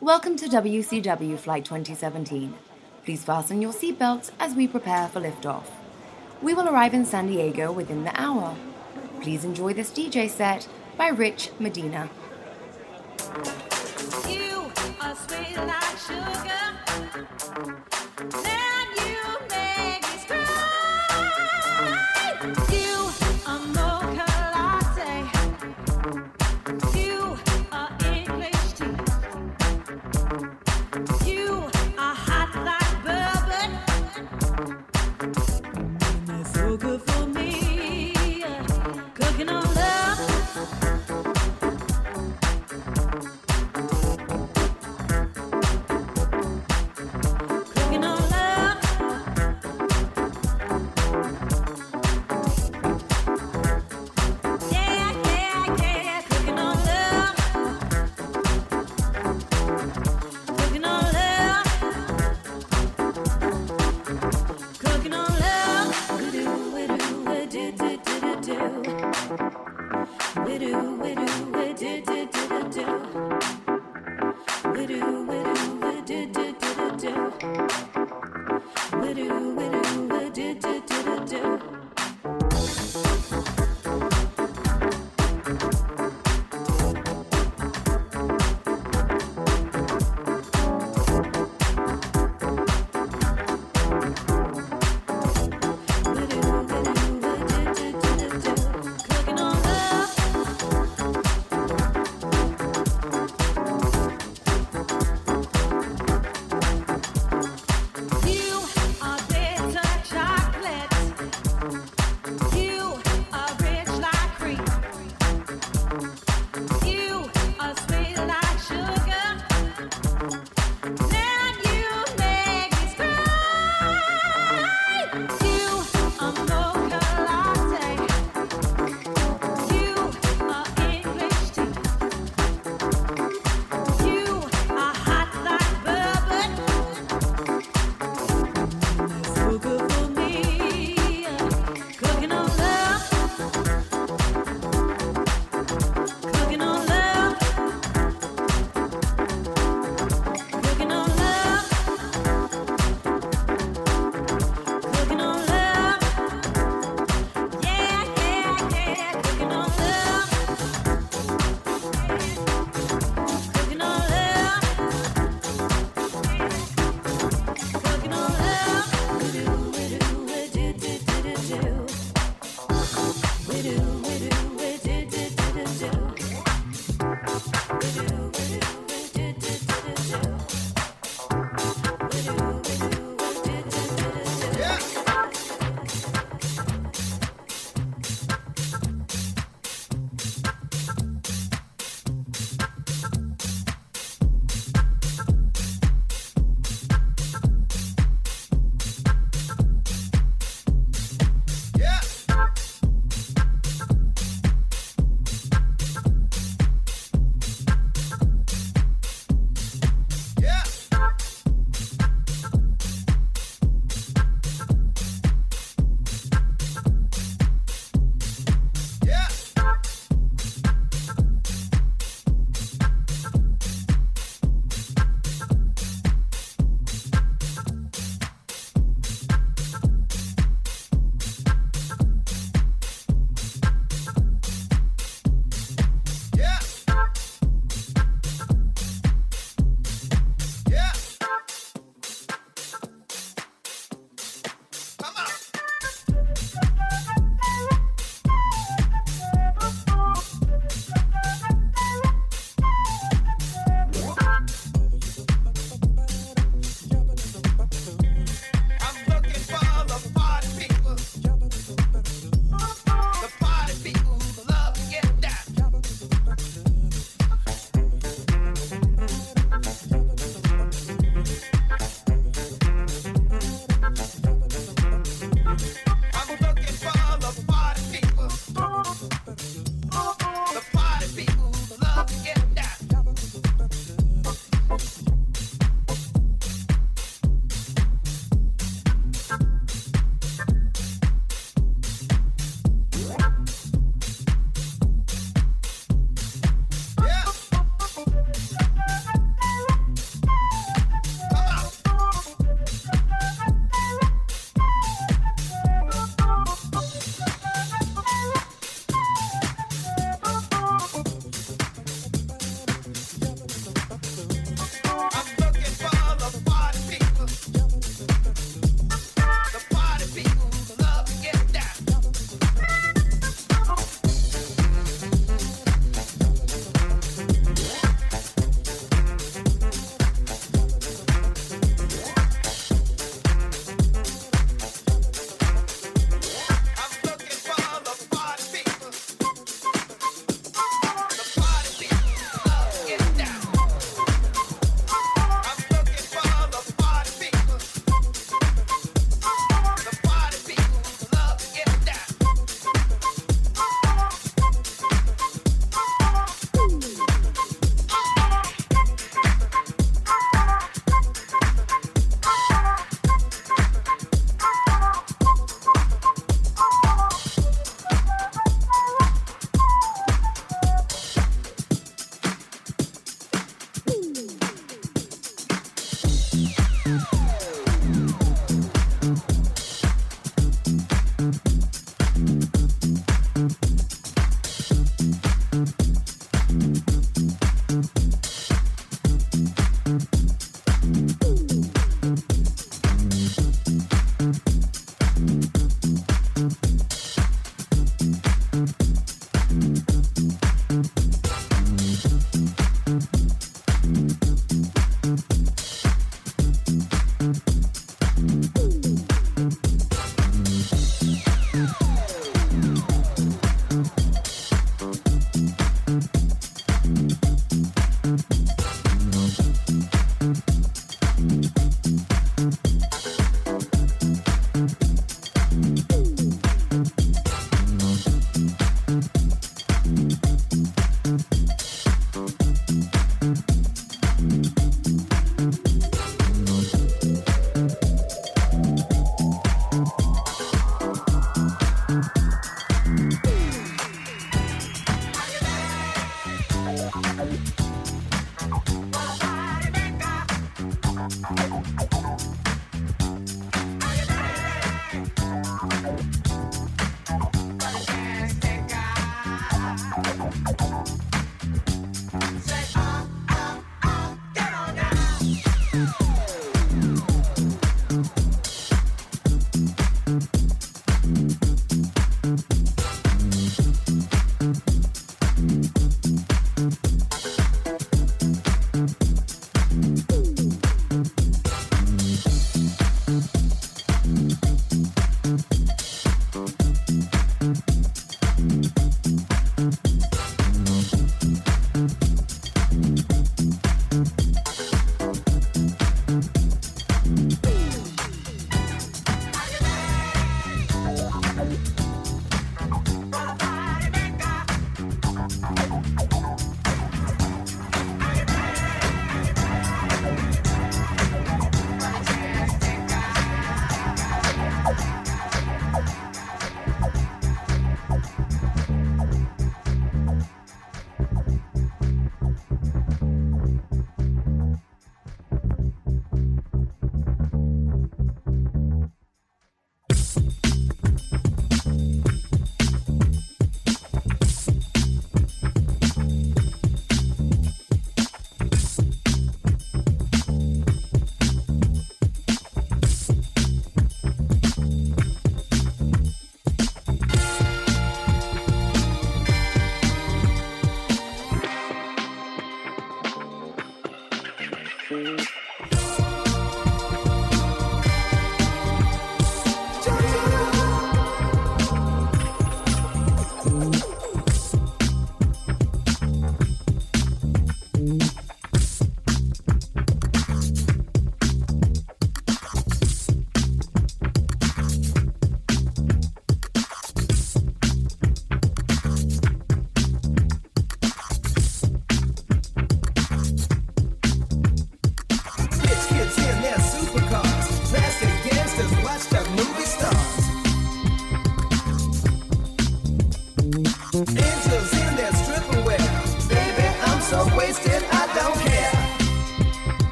Welcome to WCW Flight 2017. Please fasten your seatbelts as we prepare for liftoff. We will arrive in San Diego within the hour. Please enjoy this DJ set by Rich Medina. You are sweet like sugar.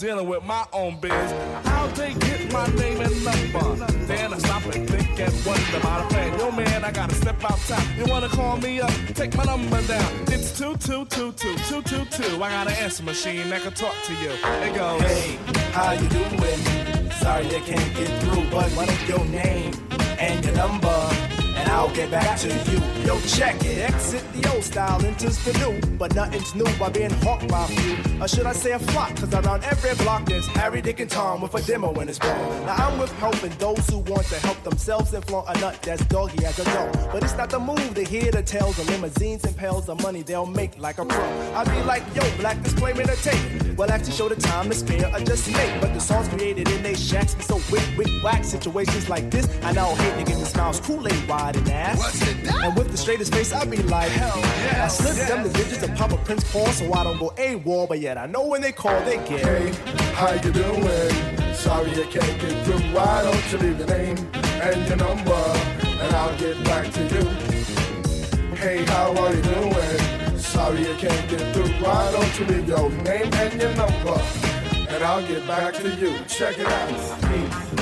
dealing with my own biz. How they get my name and number? Then I stop and think and wonder about a plan. Yo, man, I gotta step outside. You wanna call me up? Take my number down. It's 2222222. I got an answer machine that can talk to you. It goes, Hey, how you doing? Sorry I can't get through, but what is your name and your number? I'll get back to you. Yo, check it. Exit the old style, enters the new. But nothing's new by being hawked by few. Or should I say a flock? Cause around every block there's Harry, Dick, and Tom with a demo in his palm. Now I'm with helping those who want to help themselves and flaunt a nut that's doggy as a dog. But it's not the move to hear the tales of limousines and pails of money they'll make like a pro. I'd be like, yo, black disclaimer to tape. Well, actually show the time to spare or just make. But the songs created in they shacks be so wick, wick, whack. Situations like this, I now hate to give me smiles, Kool-Aid wide and ass. What's it? And with the straightest face, I be like, hell yeah. I slip them the digits of Papa Prince Paul so I don't go AWOL, but yet I know when they call, they get. Hey, how you doing? Sorry I can't get through. Why don't you leave your name and your number, and I'll get back to you. Hey, how are you doing? Sorry I can't get through. Why don't you leave your name and your number, and I'll get back to you. Check it out. Peace.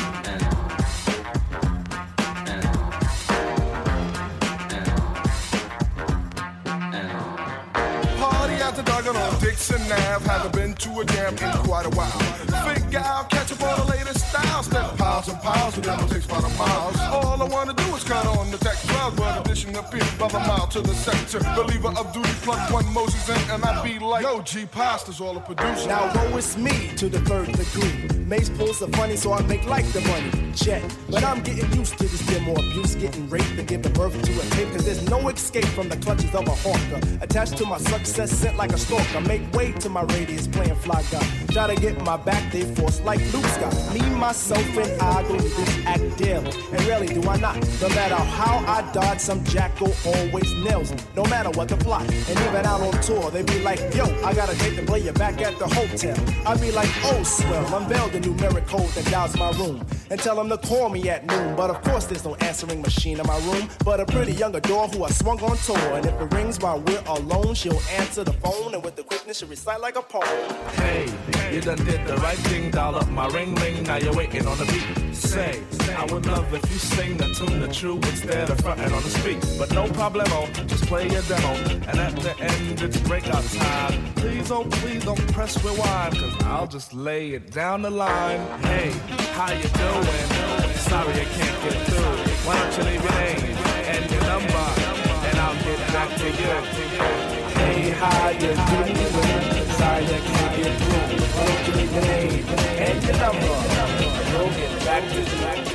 Dixon Ave. Haven't been to a jam in quite a while. Figure out, catch up on the latest style. Step piles and piles, so that takes about a miles. All I wanna do is cut on the text clouds, but addition appears by the mile to the sector. Believer of duty, plug one Moses in, and I be like, Yo, G Pasta's all a producer. Now woe is me to the third degree. Mace pulls the funny, so I make like the money. Check. But I'm getting used to this demo abuse, getting raped and giving birth to a tape. Cause there's no escape from the clutches of a hawker. Attached to my success, sent like a stalker. Make way to my radius, playing fly guy. Try to get my back, they force like Luke Scott. Me, myself, and I go to this act daily. And rarely do I not. No matter how I dodge, some jackal always nails me. No matter what the plot. And even out on tour, they be like, yo, I got a date to play you back at the hotel. I be like, oh, swell, unveil the numeric code that dials my room. And tell them to call me at noon. But of course, there's no answering machine in my room. But a pretty young adore who I swung on tour. And if it rings while we're alone, she'll answer the phone. And with the quickness, she'll recite like a poem. Hey, you done did the right thing, dial up my ring ring, now you're waiting on the beat. Say, I would love if you sing the tune the true instead of fronting on the speak. But no problemo, just play your demo. And at the end, it's breakout time. Please, oh, please don't press rewind, cause I'll just lay it down the line. Hey, how you doing? Sorry I can't get through. Why don't you leave your name and your number, and I'll get back to you. Hey, how you doing? Sorry I can't get through. Why don't you leave your name and your number, we'll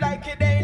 like it ain't.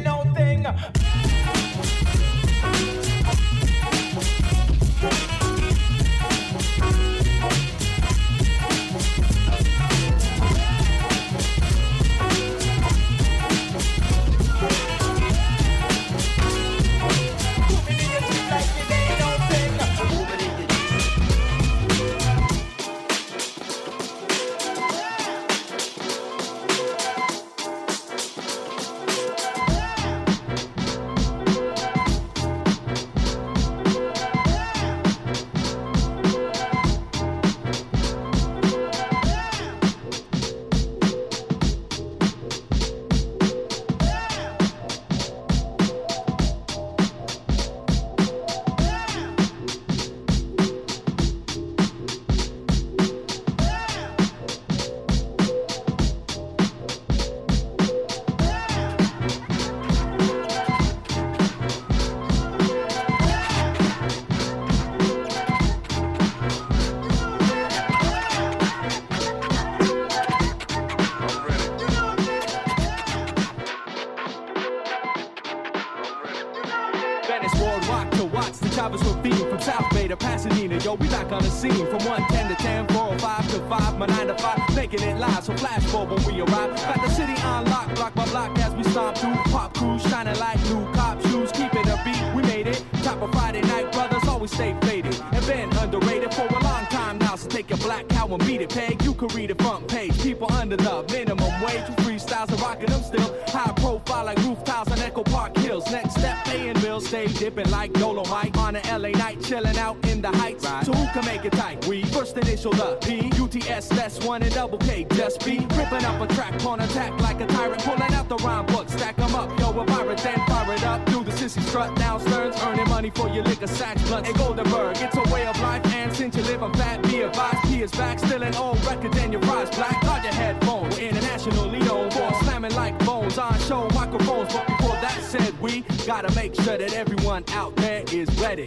Out in the heights. So who can make it tight? We first initial the P, UTS, that's one and double K. Just be ripping up a track on attack like a tyrant, pulling out the rhyme book, stack 'em up. Yo, a pirate, then fire it up. Do the sissy strut now Stearns, earning money for your liquor sacks, blunts. Hey, Goldenberg, it's a way of life, and since you live on fat, be advised. P is back, still an old record, then your prize black. Guard your headphones, internationally known for slamming like bones on show microphones. But before that said, we gotta make sure that everyone out there is ready.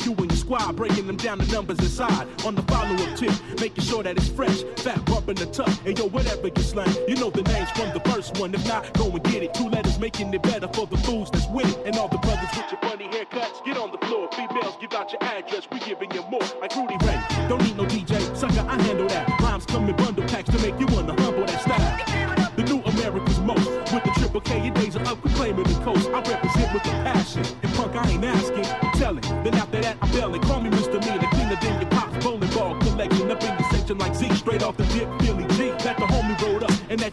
You and your squad, breaking them down the numbers inside. On the follow up tip, making sure that it's fresh. Fat bump in the tuck. And yo, whatever you slang, you know the names from the first one. If not, go and get it. Two letters making it better for the fools that's with it. And all the brothers with your funny haircuts, get on the floor. Females, give out your address. We giving you more. Like Rudy Ray. Don't need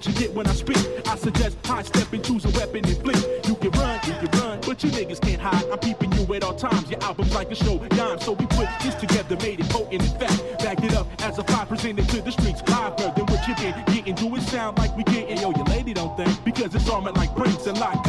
you get when I speak. I suggest high stepping, choose a weapon and flee. You can run, you can run, but you niggas can't hide. I'm peeping you at all times. Your album's like a show dime, so we put this together, made it potent in fact. Backed it up as a five presented to the streets. Live heard than what you been getting. Do it sound like we getting? Yo, your lady don't think because it's armored like Prince and locked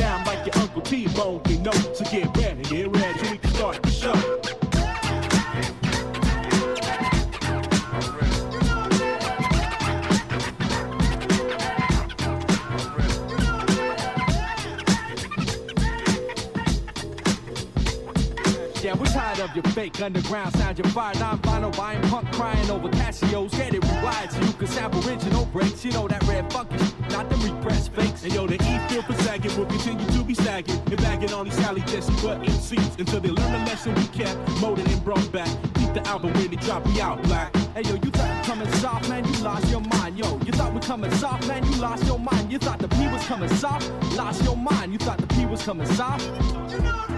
of your fake underground sound. Your fire non-vinyl buying punk crying over Casios. Get it rewired so you can sample original breaks. You know that red funky shit, not the repressed fakes. And yo, the E feel for sagging will continue to be sagging and bagging on these Sally Jessy butt MCs until they learn the lesson we kept, molded and brought back. Keep the album when it drop, we out black. Hey yo, you thought coming soft, man, you lost your mind. Yo, you thought we coming soft, man, you lost your mind. You thought the P was coming soft, lost your mind. You thought the P was coming soft. my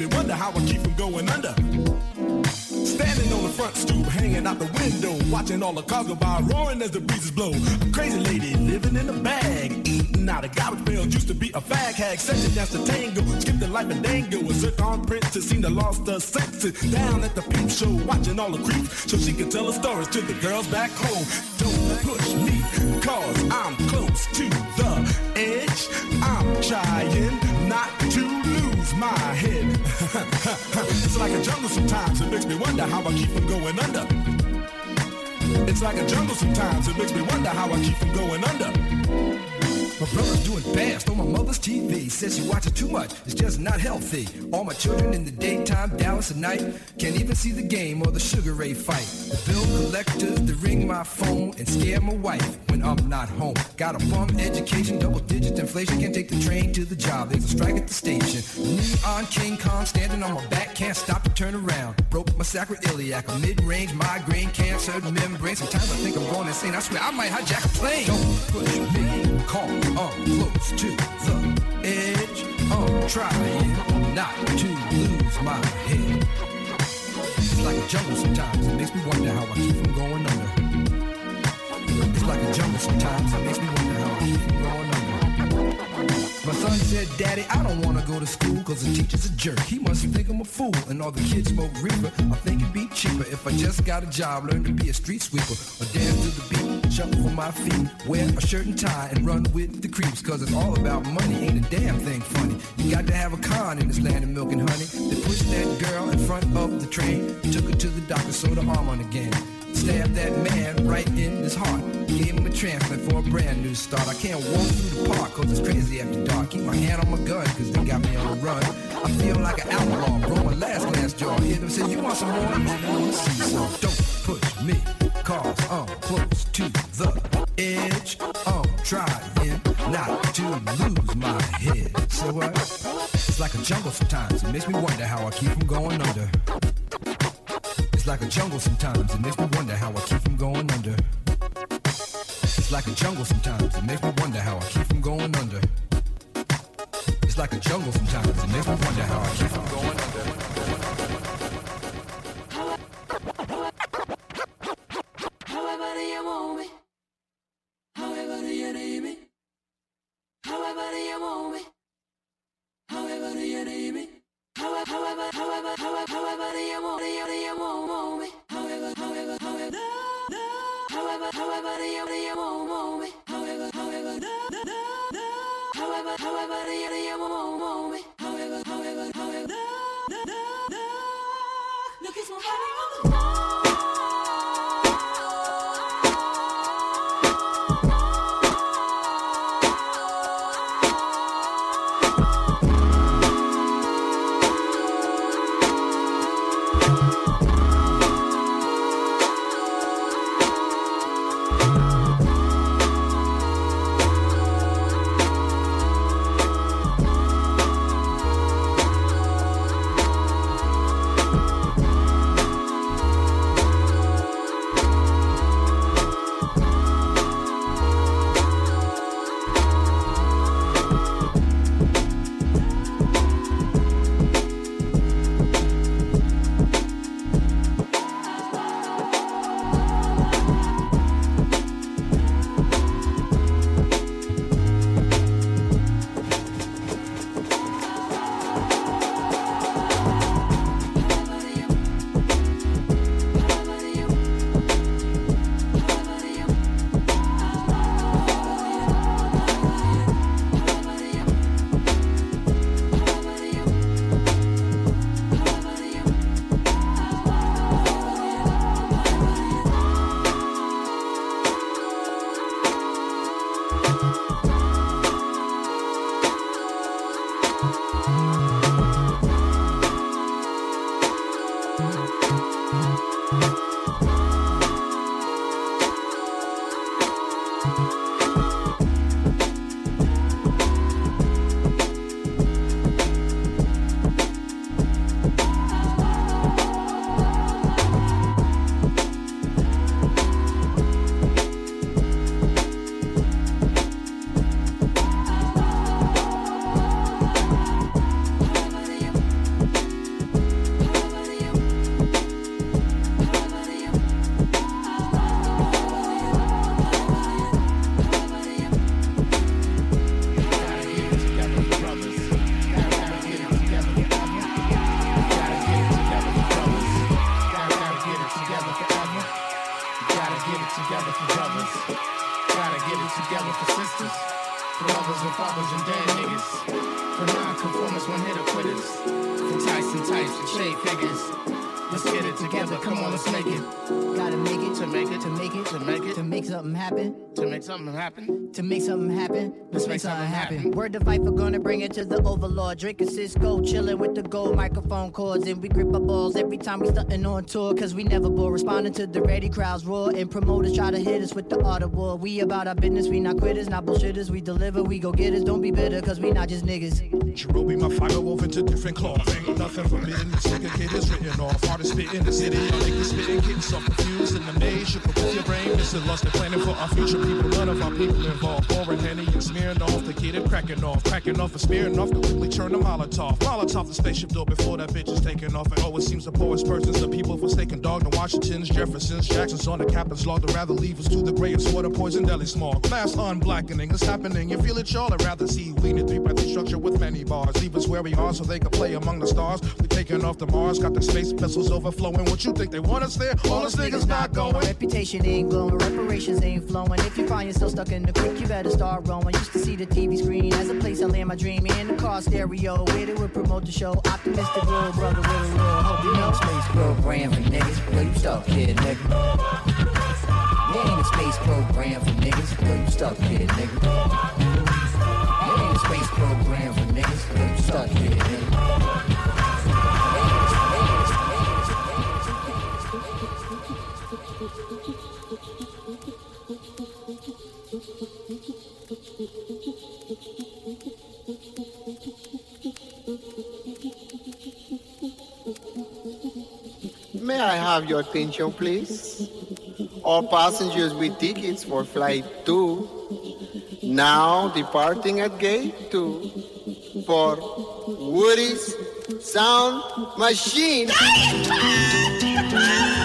me wonder how I keep from going under. Standing on the front stoop, hanging out the window, watching all the cars go by, roaring as the breezes blow. A crazy lady living in a bag, eating out of garbage pails. Used to be a fag hag, to dance the tango, skipped the life and dango. A princess seemed to seen the lost her senses. Down at the peep show, watching all the creeps, so she could tell her stories to the girls back home. Don't push me, cause I'm close to like a jungle sometimes, it makes me wonder how I keep from going under. It's like a jungle sometimes, it makes me wonder how I keep from going under. My brother's doing fast on my mother's TV. Says she watches too much, it's just not healthy. All my children in the daytime, Dallas at night. Can't even see the game or the Sugar Ray fight. The bill collectors, they ring my phone and scare my wife when I'm not home. Got a bum education, double digit inflation. Can't take the train to the job, there's a strike at the station. Neon King Kong standing on my back, can't stop to turn around. Broke my sacroiliac, a mid-range migraine, cancer membrane. Sometimes I think I'm going insane. I swear I might hijack a plane. Don't push me, call close to the edge. I'm trying not to lose my head. Like a jungle sometimes. It makes me wonder how I keep from going under. It's like a jungle sometimes. It makes me wonder how I keep from going under. My son said, Daddy, I don't wanna go to school cause the teacher's a jerk. He must think I'm a fool and all the kids smoke reefer. I think it'd be cheaper if I just got a job, learn to be a street sweeper or dance to the beat, for my feet, wear a shirt and tie and run with the creeps cause it's all about money, ain't a damn thing funny. You got to have a con in this land of milk and honey. They pushed that girl in front of the train, took her to the doctor, sewed her arm on again. Stabbed that man right in his heart. Gave him a transplant for a brand new start. I can't walk through the park cause it's crazy after dark. Keep my hand on my gun cause they got me on the run. I feel like an outlaw, bro. My last glass jaw. Hear them say, you want some more? On the sea, don't push me. Cause I'm close to the edge. I'm trying not to lose my head. So what? It's like a jungle sometimes. It makes me wonder how I keep from going under. It's like a jungle sometimes. It makes me wonder how I keep from going under. It's like a jungle sometimes. It makes me wonder how I keep from going under. It's like a jungle sometimes. It makes me wonder how I keep from going under. However do want me? However do need me? However do want me? However do need me? However, however, however, however, however do you want, However, however do you, do you want, me? However, however, no, no, no. However, however do you, do you want me? Something happen. To make something happen, let's make make something something happen. happen. Word to Viper, gonna bring it to the overlord. Drinking Cisco, chilling with the gold microphone cords. And we grip our balls every time we stunting on tour. Cause we never bore. Responding to the ready crowds roar. And promoters try to hit us with the art of war. We about our business, we not quitters, not bullshitters. We deliver, we go get getters. Don't be bitter, cause we not just niggas. Cherubi, my fire wove into different cloth. Ain't nothing forbidden. This nigga kid is written off. Hardest spit in the city. Y'all niggas spitting, getting so confused in the maze. Your brain, missing lost and planning for our future people. None of our people involved. Pouring Henny and smearing off the kid and cracking off. Cracking off and smearing off to quickly turn the Molotov. Molotov the spaceship door before that bitch is taking off. And oh, it seems the poorest persons, the people forsaken dog, the Washingtons, Jeffersons, Jacksons on the captain's log. They'd rather leave us to the grayest water, poison, deli smog. Mass unblackening is happening. You feel it, y'all? I'd rather see we in a three by three structure with many bars. Leave us where we are so they can play among the stars. We taking off the Mars, got the space vessels overflowing. What you think they want us there? All us niggas not going. Reputation ain't glowing, reparations ain't flowing. If you find yourself stuck in the creek, you better start rowing. Used to see the TV screen as a place I land my dream in the car stereo. Where they would promote the show. Optimistic real brother with a real hope. You know, space program for niggas. Where you stuck, kid, nigga? Yeah, ain't a space program for niggas. Where you stuck, kid, nigga? Yeah, ain't a space program have your attention, please? All passengers with tickets for flight 2 now departing at gate 2 for Woody's Sound Machine.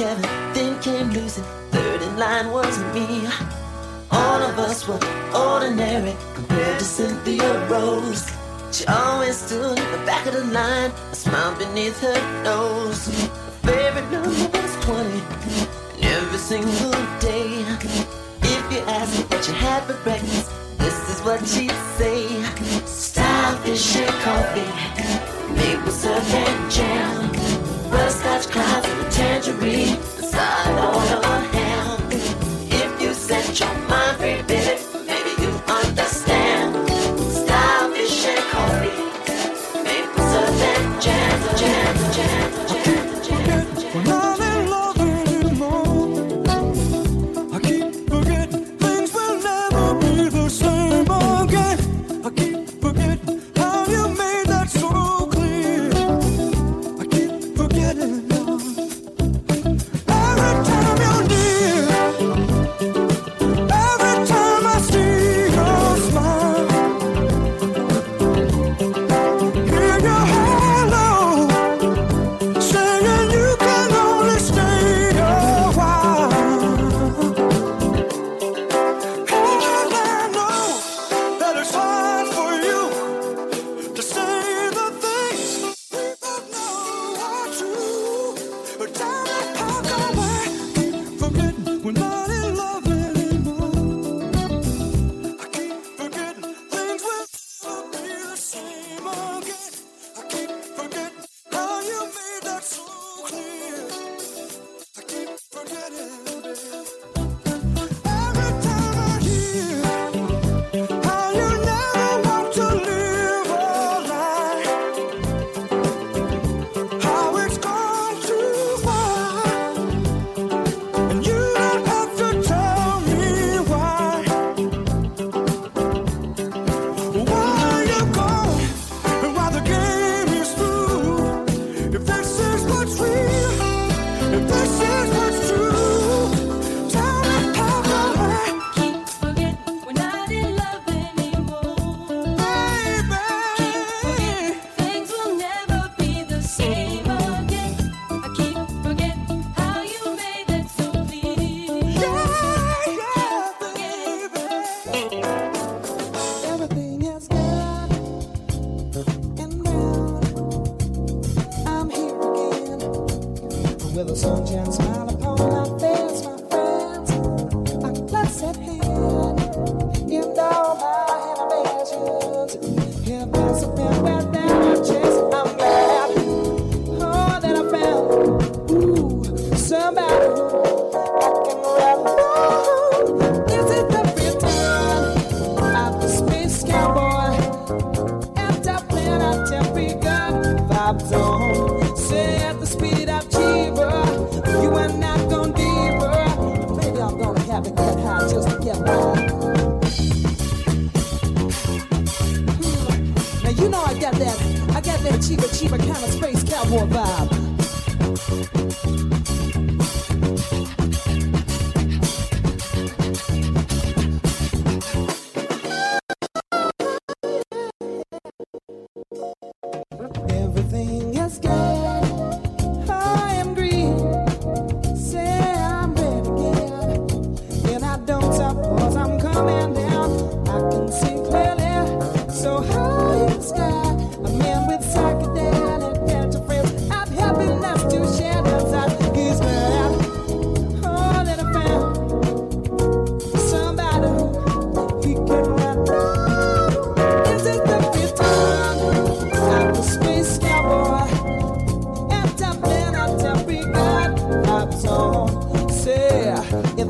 Kevin, then came losing. Third in line was me. All of us were ordinary compared to Cynthia Rose. She always stood in the back of the line, a smile beneath her nose. Her favorite number was 20, and every single day. If you ask what you had for breakfast, this is what she'd say. Starfish and coffee, maple syrup and jam. Rust much class in a tangerine. The side order head.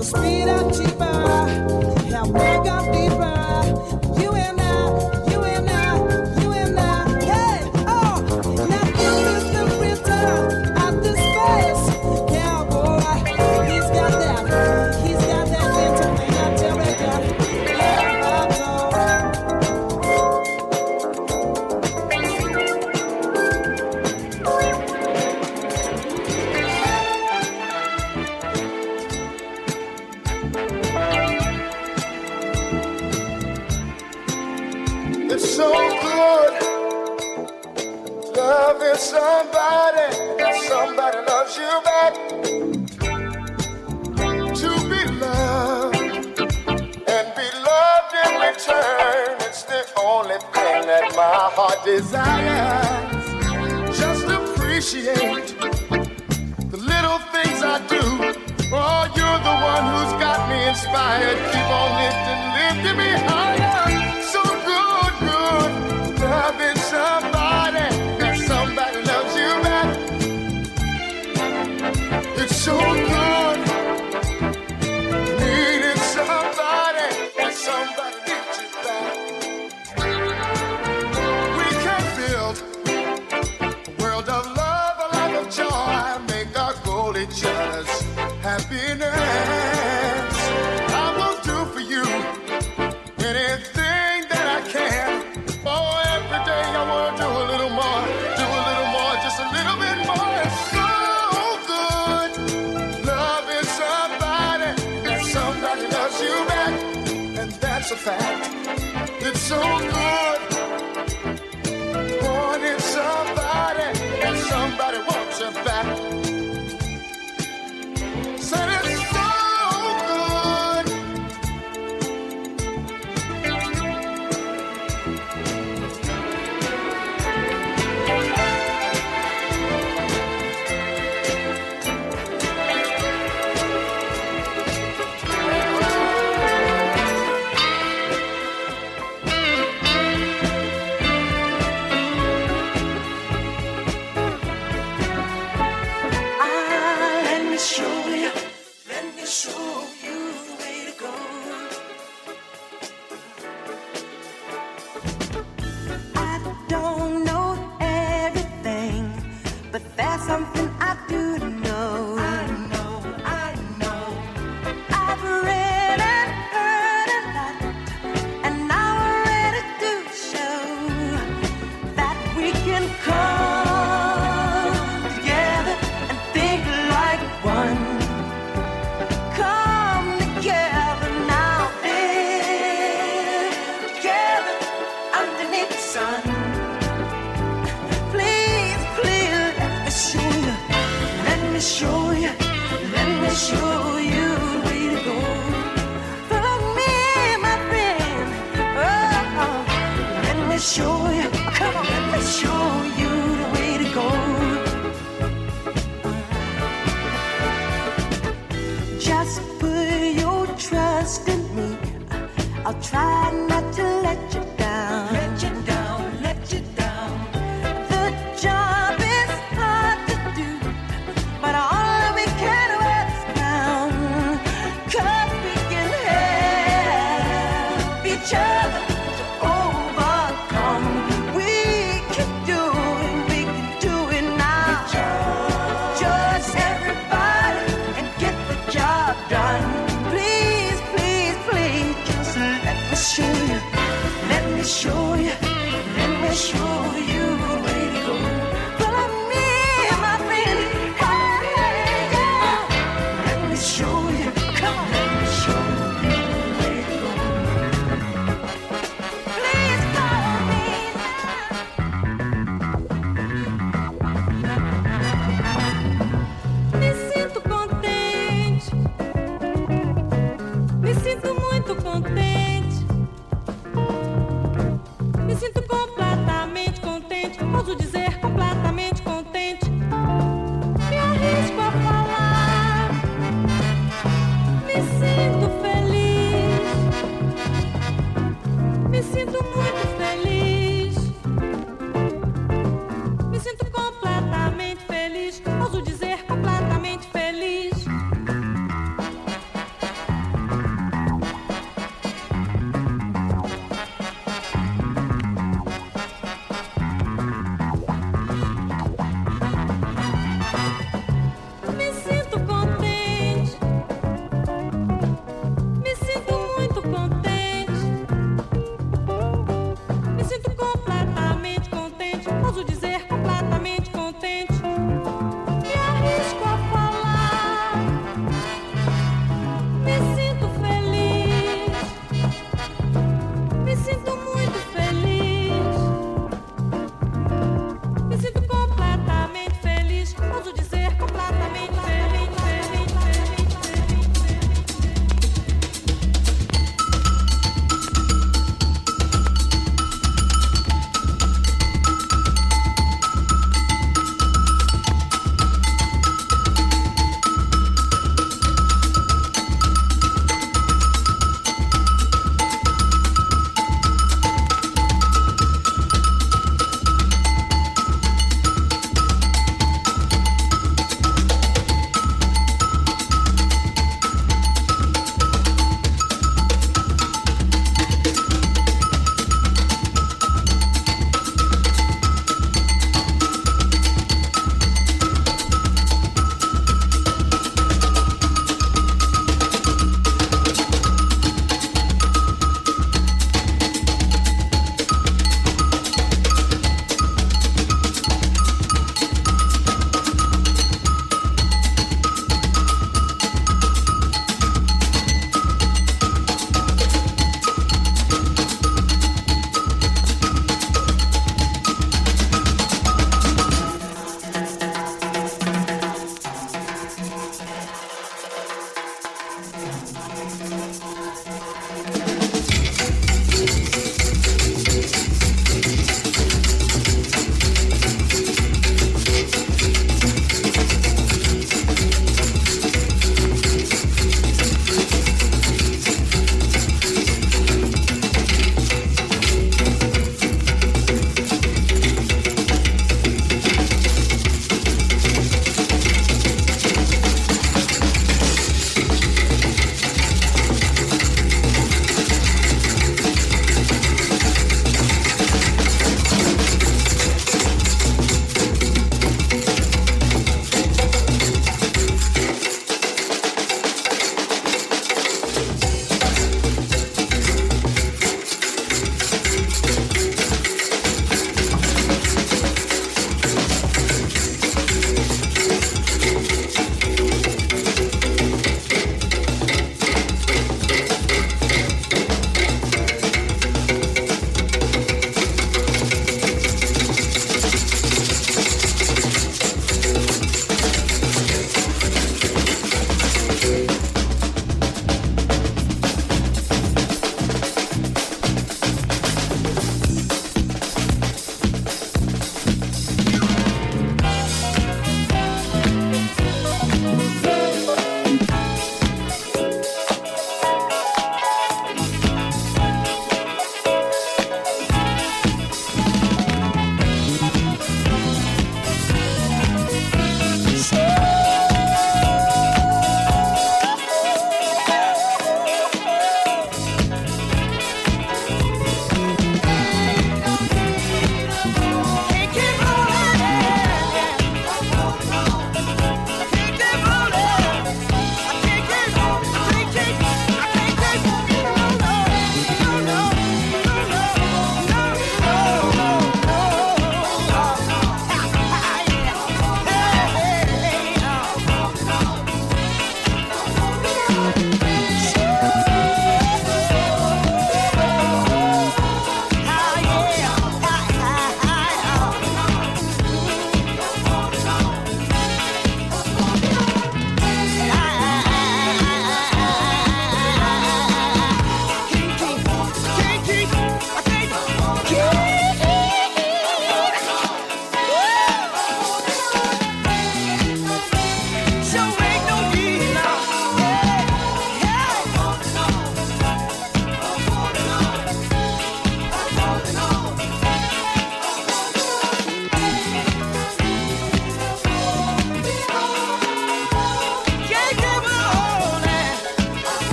Conspirativa.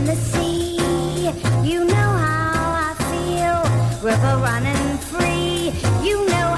in the sea. You know how I feel. River running free. You know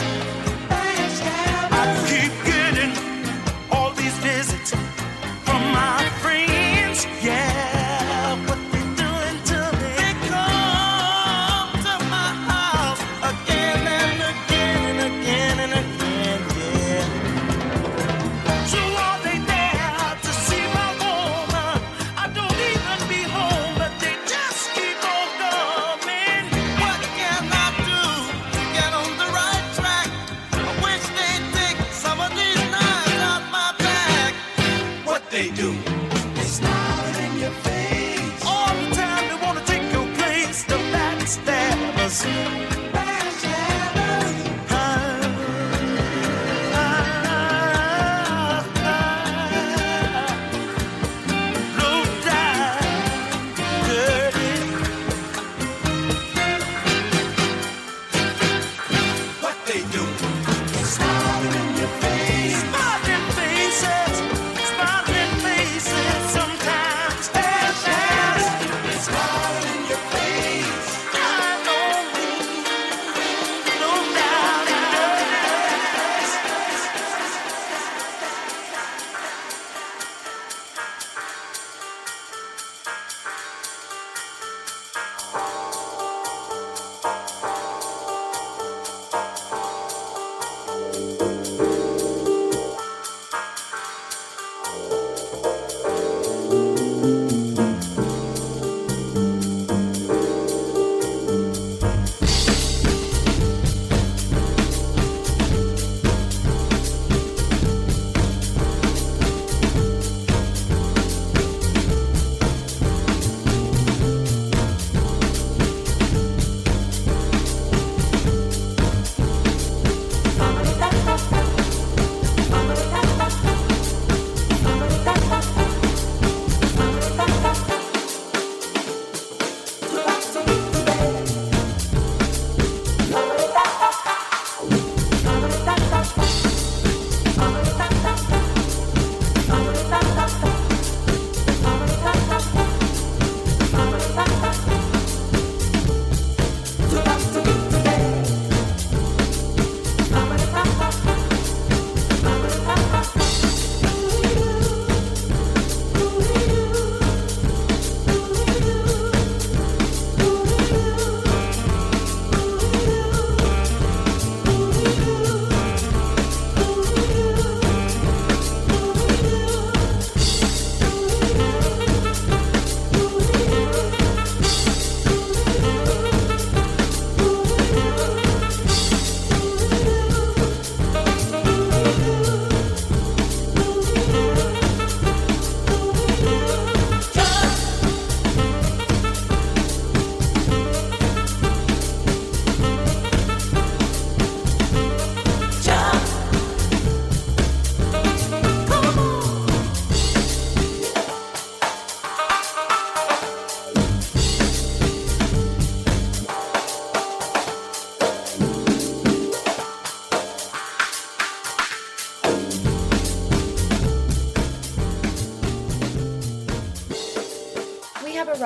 Peace.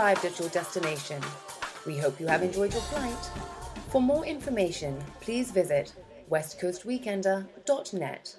arrived at your destination. We hope you have enjoyed your flight. For more information, please visit westcoastweekender.net.